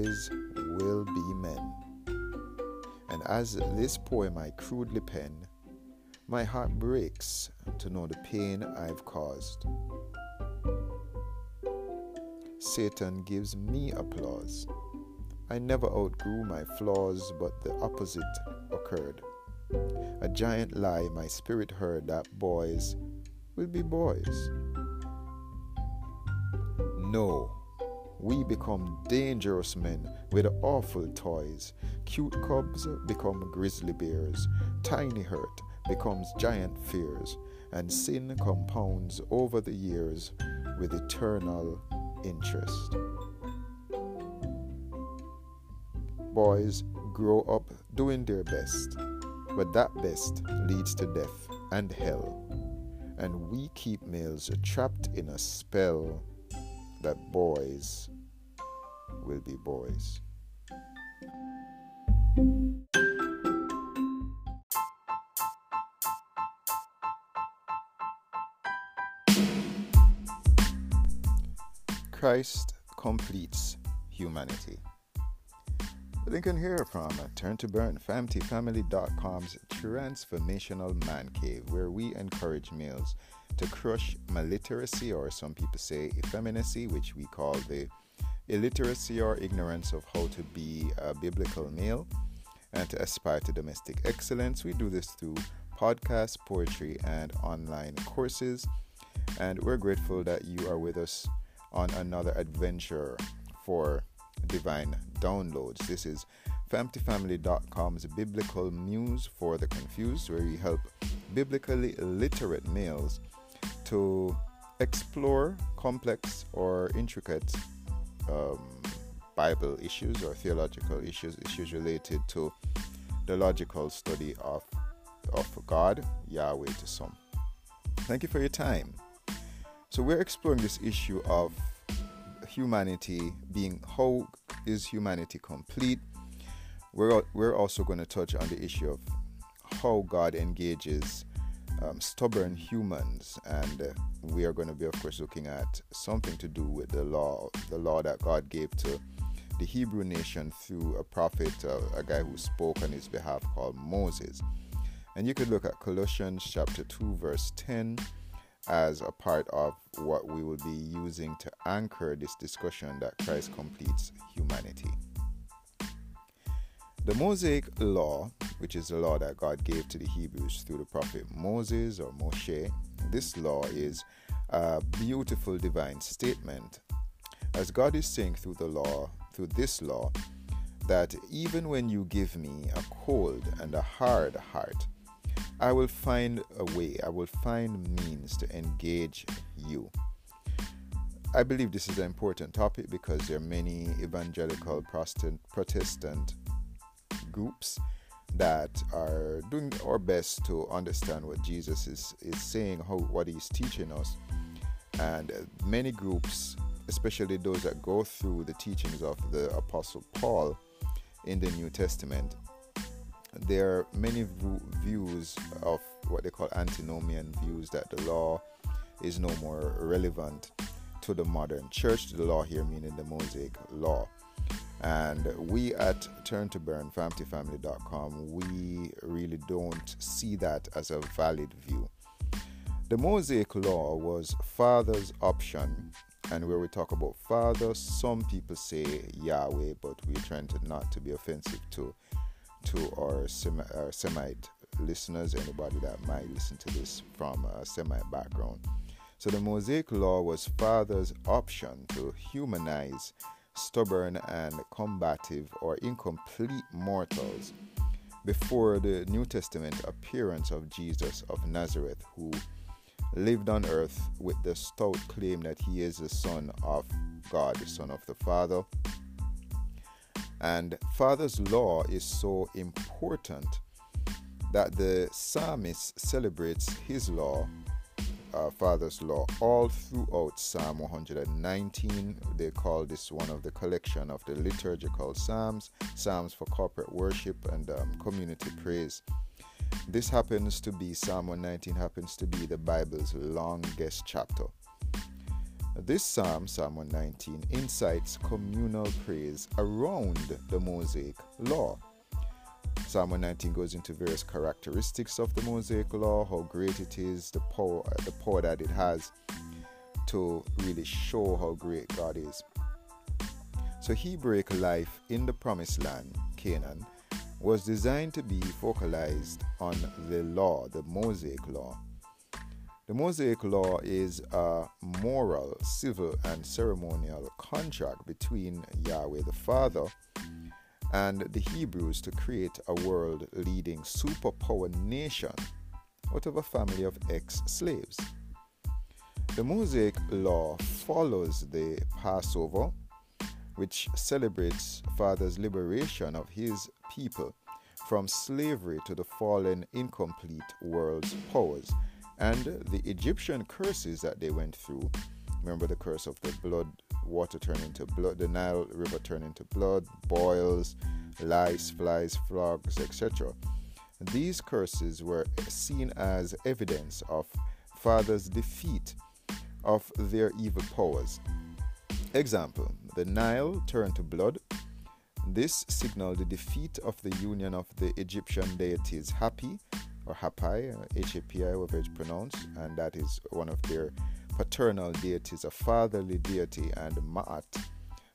boys will be men. And as this poem I crudely pen, my heart breaks to know the pain I've caused. Satan gives me applause. I never outgrew my flaws, but the opposite occurred. A giant lie my spirit heard that boys will be boys. No, we become dangerous men with awful toys. Cute cubs become grizzly bears. Tiny hurt becomes giant fears. And sin compounds over the years with eternal interest. Boys grow up doing their best, but that best leads to death and hell. And we keep males trapped in a spell that boys will be boys. Christ completes humanity. Can hear from Turn to Burn, FamTFamily.com's transformational man cave, where we encourage males to crush maliteracy, or some people say effeminacy, which we call the illiteracy or ignorance of how to be a biblical male, and to aspire to domestic excellence. We do this through podcasts, poetry, and online courses. And we're grateful that you are with us on another adventure for divine downloads. This is FamTFamily.com's biblical muse for the confused, where we help biblically illiterate males to explore complex or intricate um, Bible issues or theological issues, issues related to the logical study of, of God, Yahweh to some. Thank you for your time. So, we're exploring this issue of humanity being how is humanity complete. We're, we're also going to touch on the issue of how God engages um, stubborn humans, and uh, we are going to be, of course, looking at something to do with the law, the law that God gave to the Hebrew nation through a prophet, uh, a guy who spoke on his behalf called Moses. And you could look at Colossians chapter 2, verse 10 as a part of what we will be using to anchor this discussion that Christ completes humanity. The Mosaic Law, which is the law that God gave to the Hebrews through the prophet Moses or Moshe, this law is a beautiful divine statement. As God is saying through the law, through this law, that even when you give me a cold and a hard heart, I will find a way, I will find means to engage you. I believe this is an important topic because there are many evangelical Protestant groups that are doing our best to understand what Jesus is, is saying, how what he's teaching us. And uh, many groups, especially those that go through the teachings of the Apostle Paul in the New Testament, there are many views of what they call antinomian views that the law is no more relevant to the modern church. The law here meaning the Mosaic law. And we at Turn to Burn, we really don't see that as a valid view. The Mosaic Law was father's option, and where we talk about father, some people say Yahweh, but we're trying to not to be offensive to to our, Sem- our Semite listeners, anybody that might listen to this from a Semite background. So the Mosaic Law was father's option to humanize stubborn and combative or incomplete mortals before the New Testament appearance of Jesus of Nazareth, who lived on earth with the stout claim that he is the Son of God, the Son of the Father. And Father's law is so important that the psalmist celebrates his law uh, Father's Law all throughout Psalm 119. They call this one of the collection of the liturgical Psalms, Psalms for corporate worship and um, community praise. This happens to be, Psalm 119 happens to be the Bible's longest chapter. This psalm, Psalm 119, incites communal praise around the Mosaic law. Psalm 119 goes into various characteristics of the Mosaic law, how great it is, the power, the power that it has to really show how great God is. So, Hebraic life in the promised land, Canaan, was designed to be focalized on the law, the Mosaic law. The Mosaic Law is a moral, civil, and ceremonial contract between Yahweh the Father and the Hebrews to create a world leading superpower nation out of a family of ex slaves. The Mosaic Law follows the Passover, which celebrates Father's liberation of his people from slavery to the fallen, incomplete world's powers and the Egyptian curses that they went through. Remember the curse of the blood, water turning to blood, the Nile River turning to blood, boils, lice, flies, frogs, etc. These curses were seen as evidence of Father's defeat of their evil powers. Example The Nile turned to blood. This signaled the defeat of the union of the Egyptian deities Hapi or Hapi, H-A-P-I, however it's pronounced, and that is one of their paternal deities, a fatherly deity, and Ma'at,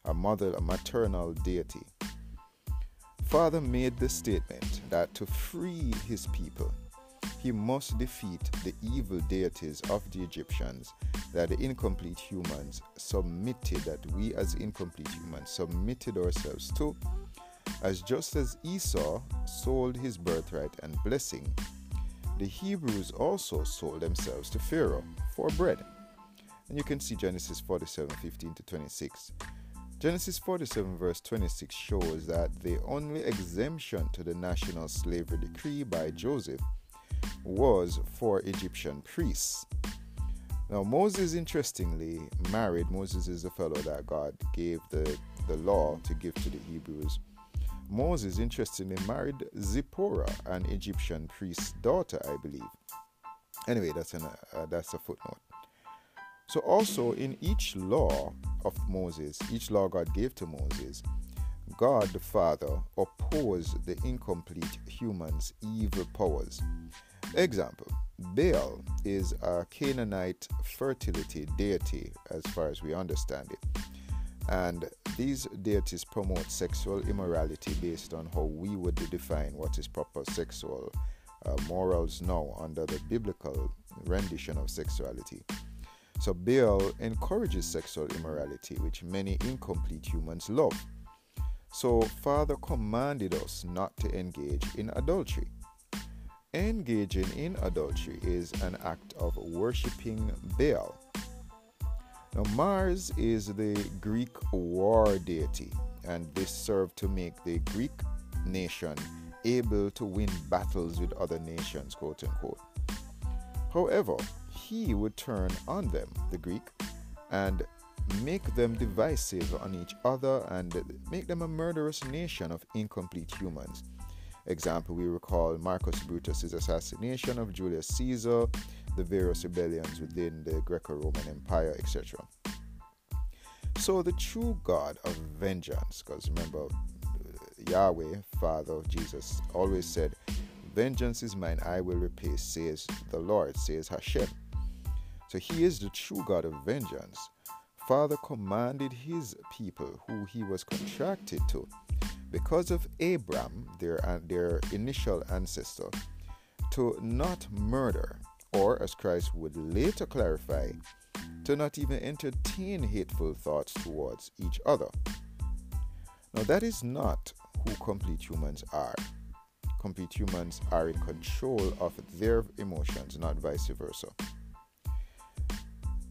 a mother, a maternal deity. Father made the statement that to free his people, he must defeat the evil deities of the Egyptians that the incomplete humans submitted, that we as incomplete humans submitted ourselves to, as just as Esau sold his birthright and blessing the Hebrews also sold themselves to Pharaoh for bread. And you can see Genesis 47 15 to 26. Genesis 47, verse 26 shows that the only exemption to the national slavery decree by Joseph was for Egyptian priests. Now, Moses, interestingly, married. Moses is the fellow that God gave the, the law to give to the Hebrews. Moses, interestingly, married Zipporah, an Egyptian priest's daughter, I believe. Anyway, that's, an, uh, that's a footnote. So, also in each law of Moses, each law God gave to Moses, God the Father opposed the incomplete human's evil powers. Example Baal is a Canaanite fertility deity, as far as we understand it. And these deities promote sexual immorality based on how we would define what is proper sexual uh, morals now under the biblical rendition of sexuality. So Baal encourages sexual immorality, which many incomplete humans love. So Father commanded us not to engage in adultery. Engaging in adultery is an act of worshipping Baal. Now, Mars is the Greek war deity, and this served to make the Greek nation able to win battles with other nations, quote unquote. However, he would turn on them, the Greek, and make them divisive on each other and make them a murderous nation of incomplete humans. Example, we recall Marcus Brutus's assassination of Julius Caesar, the various rebellions within the Greco Roman Empire, etc. So, the true God of vengeance, because remember, uh, Yahweh, Father of Jesus, always said, Vengeance is mine, I will repay, says the Lord, says Hashem. So, He is the true God of vengeance. Father commanded His people, who He was contracted to, because of Abram, their, their initial ancestor, to not murder or as Christ would later clarify, to not even entertain hateful thoughts towards each other. Now, that is not who complete humans are. Complete humans are in control of their emotions, not vice versa.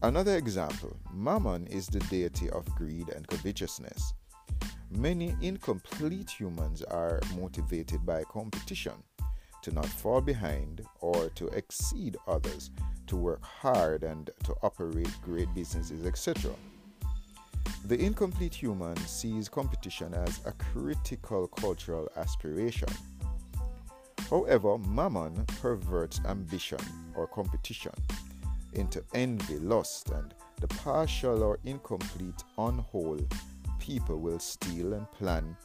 Another example Mammon is the deity of greed and covetousness. Many incomplete humans are motivated by competition to not fall behind or to exceed others, to work hard and to operate great businesses, etc. The incomplete human sees competition as a critical cultural aspiration. However, mammon perverts ambition or competition into envy, lust, and the partial or incomplete, unwhole people will steal and plan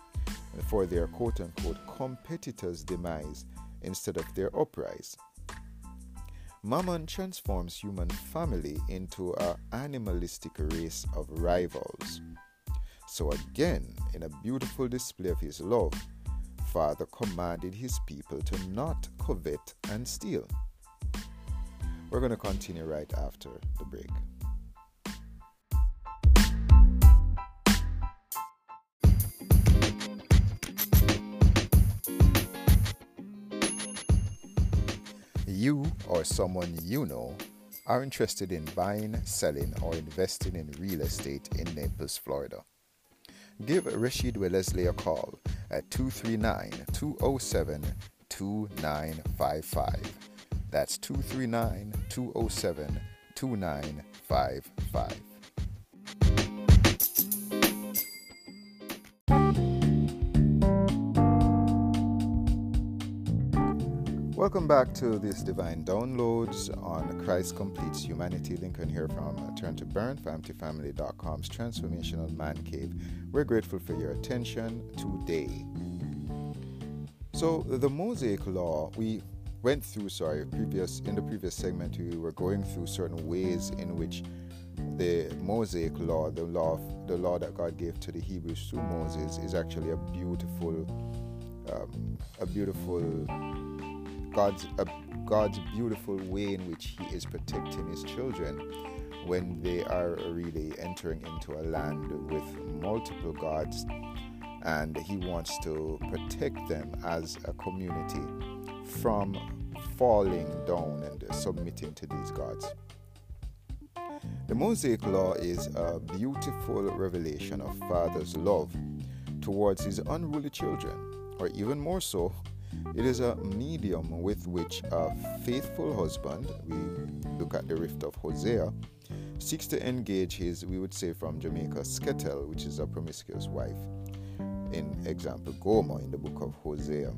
for their quote unquote competitors' demise instead of their uprise. Mammon transforms human family into an animalistic race of rivals. So, again, in a beautiful display of his love, Father commanded his people to not covet and steal. We're going to continue right after the break. you or someone you know are interested in buying, selling, or investing in real estate in Naples, Florida, give Rashid Wellesley a call at 239 207 2955. That's 239 207 2955. Welcome back to this Divine Downloads on Christ Completes Humanity. Lincoln here from Turn to Burn, FamTFamily.com's Transformational Man Cave. We're grateful for your attention today. So, the Mosaic Law, we went through, sorry, previous in the previous segment, we were going through certain ways in which the Mosaic Law, the law, the law that God gave to the Hebrews through Moses, is actually a beautiful, um, a beautiful God's uh, God's beautiful way in which He is protecting His children when they are really entering into a land with multiple gods, and He wants to protect them as a community from falling down and submitting to these gods. The Mosaic Law is a beautiful revelation of Father's love towards His unruly children, or even more so, it is a medium with which a faithful husband, we look at the rift of Hosea, seeks to engage his, we would say from Jamaica, sketel, which is a promiscuous wife. In example, Gomer in the book of Hosea.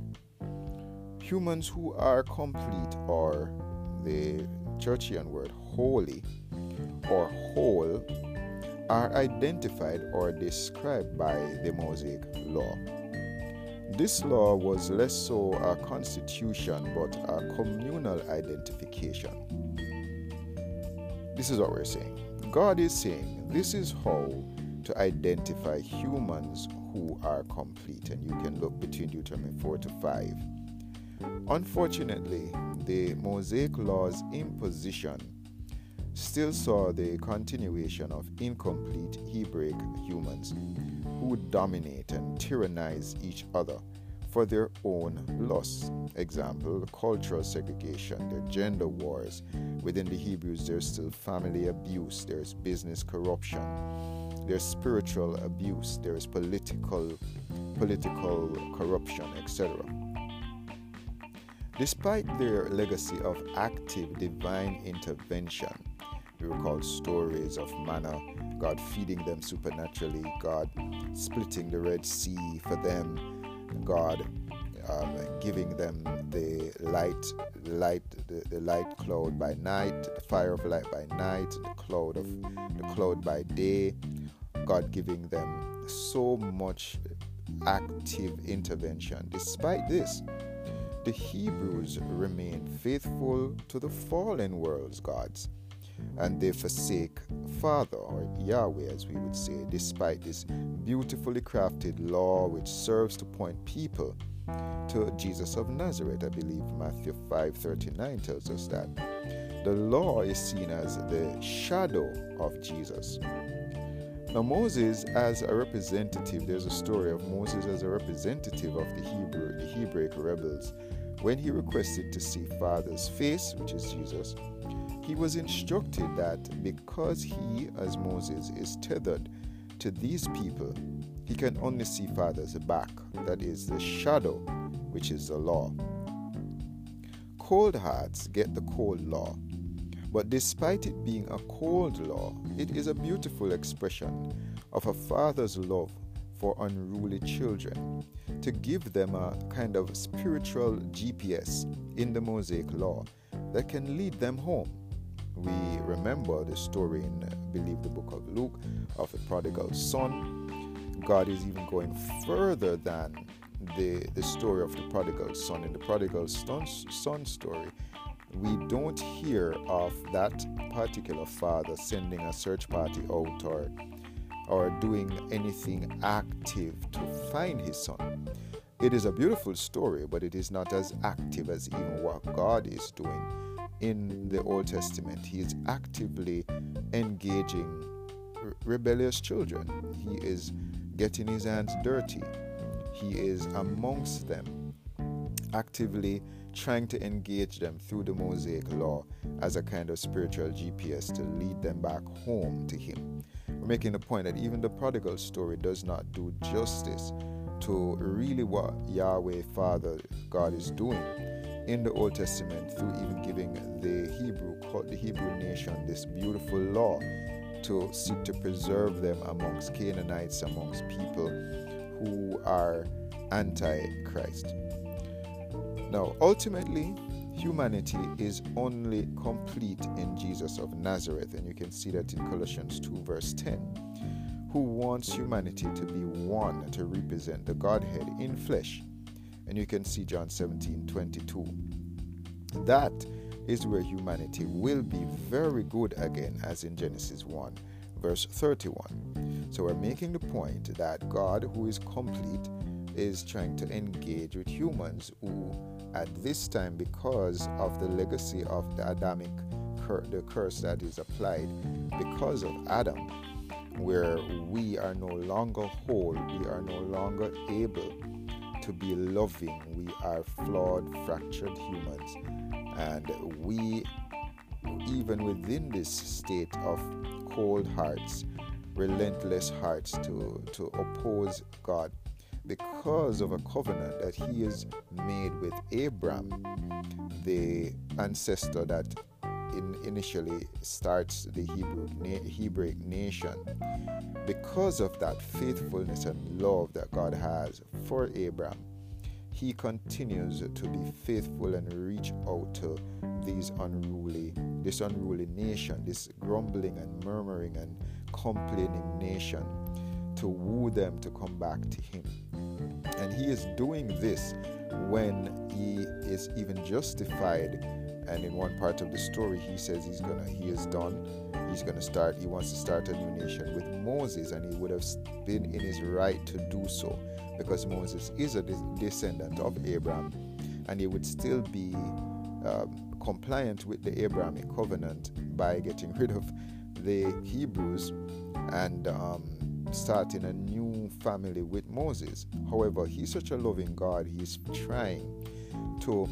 Humans who are complete or the churchian word holy or whole are identified or described by the Mosaic law. This law was less so a constitution but a communal identification. This is what we're saying. God is saying this is how to identify humans who are complete, and you can look between Deuteronomy 4 to 5. Unfortunately, the Mosaic law's imposition still saw the continuation of incomplete Hebraic humans who would dominate and tyrannize each other for their own loss. Example, cultural segregation, the gender wars. Within the Hebrews, there's still family abuse, there's business corruption, there's spiritual abuse, there's political political corruption, etc. Despite their legacy of active divine intervention, we recall stories of manna, God feeding them supernaturally, God splitting the Red Sea for them, God um, giving them the light, light, the, the, light cloud by night, the fire of light by night, the cloud of the cloud by day. God giving them so much active intervention. Despite this, the Hebrews remain faithful to the fallen world's gods and they forsake Father, or Yahweh as we would say, despite this beautifully crafted law which serves to point people to Jesus of Nazareth. I believe Matthew 5:39 tells us that. The law is seen as the shadow of Jesus. Now Moses as a representative, there's a story of Moses as a representative of the Hebrew, the Hebraic rebels. When he requested to see Father's face, which is Jesus, he was instructed that because he, as Moses, is tethered to these people, he can only see Father's back, that is, the shadow, which is the law. Cold hearts get the cold law, but despite it being a cold law, it is a beautiful expression of a father's love for unruly children to give them a kind of spiritual GPS in the Mosaic law that can lead them home We remember the story in, I believe, the book of Luke of the prodigal son. God is even going further than the, the story of the prodigal son. In the prodigal son, son story, we don't hear of that particular father sending a search party out or, or doing anything active to find his son. It is a beautiful story, but it is not as active as even what God is doing in the Old Testament. He is actively engaging rebellious children. He is getting his hands dirty. He is amongst them, actively trying to engage them through the Mosaic law as a kind of spiritual GPS to lead them back home to Him. Making the point that even the prodigal story does not do justice to really what Yahweh Father God is doing in the Old Testament through even giving the Hebrew the Hebrew nation this beautiful law to seek to preserve them amongst Canaanites, amongst people who are anti-Christ. Now, ultimately, humanity is only complete in Jesus of Nazareth, and you can see that in Colossians 2, verse 10 who wants humanity to be one to represent the Godhead in flesh. And you can see John 17 22. That is where humanity will be very good again, as in Genesis 1, verse 31. So we're making the point that God, who is complete, is trying to engage with humans who, at this time, because of the legacy of the Adamic cur- the curse that is applied because of Adam, where we are no longer whole, we are no longer able to be loving. We are flawed, fractured humans, and we, even within this state of cold hearts, relentless hearts to, to oppose God, because of a covenant that He has made with Abram, the ancestor that in initially starts the Hebrew na- Hebraic nation. Because of that faithfulness and love that God has for Abram, he continues to be faithful and reach out to these unruly, this unruly nation, this grumbling and murmuring and complaining nation, to woo them to come back to him. And he is doing this when he is even justified. And in one part of the story he says he's gonna he is done. He's gonna start he wants to start a new nation with moses and he would have been in his right to do so because moses is a descendant of abraham. And he would still be um, compliant with the abrahamic covenant by getting rid of the hebrews. And um, starting a new family with moses however he's such a loving god he's trying to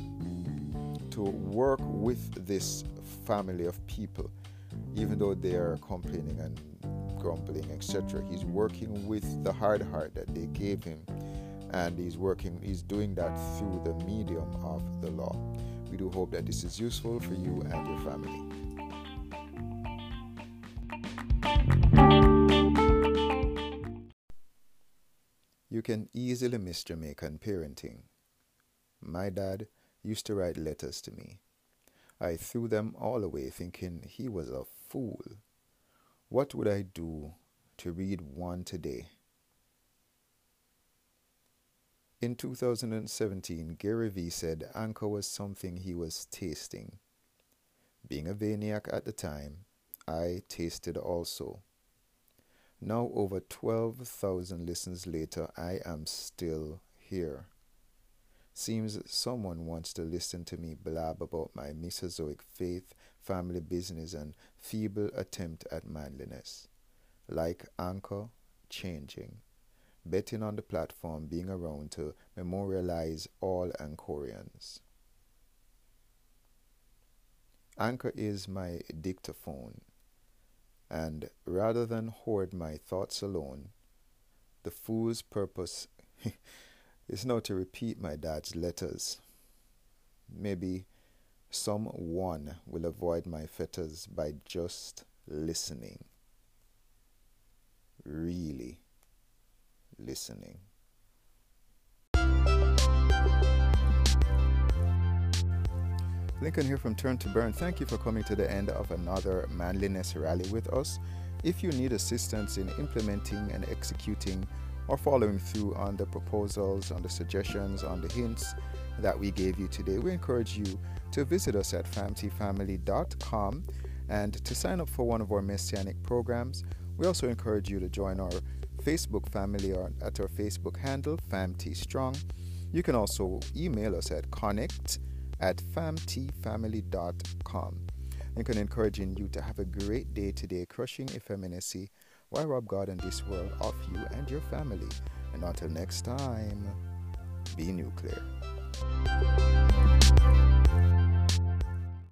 to work with this family of people, even though they are complaining and grumbling, etc. He's working with the hard heart that they gave him, and he's working, he's doing that through the medium of the law. We do hope that this is useful for you and your family. You can easily miss Jamaican parenting. My dad used to write letters to me. I threw them all away, thinking he was a fool. What would I do to read one today? In 2017, Gary Vee said Anchor was something he was tasting. Being a Vayniac at the time, I tasted also. Now, over 12,000 listens later, I am still here. Seems someone wants to listen to me blab about my Mesozoic faith, family business, and feeble attempt at manliness. Like Anchor, changing. Betting on the platform being around to memorialize all Anchorians. Anchor is my dictaphone, and rather than hoard my thoughts alone, the fool's purpose is now to repeat my dad's letters. Maybe someone will avoid my fetters by just listening. Really listening. Lincoln here from Turn to Burn. Thank you for coming to the end of another manliness rally with us. If you need assistance in implementing and executing or following through on the proposals, on the suggestions, on the hints that we gave you today, we encourage you to visit us at famtfamily.com and to sign up for one of our messianic programs. We also encourage you to join our Facebook family or at our Facebook handle, FamTStrong. You can also email us at connect at famtfamily.com. And can encouraging you to have a great day today, crushing effeminacy while rob God and this world of you and your family. And until next time, be nuclear.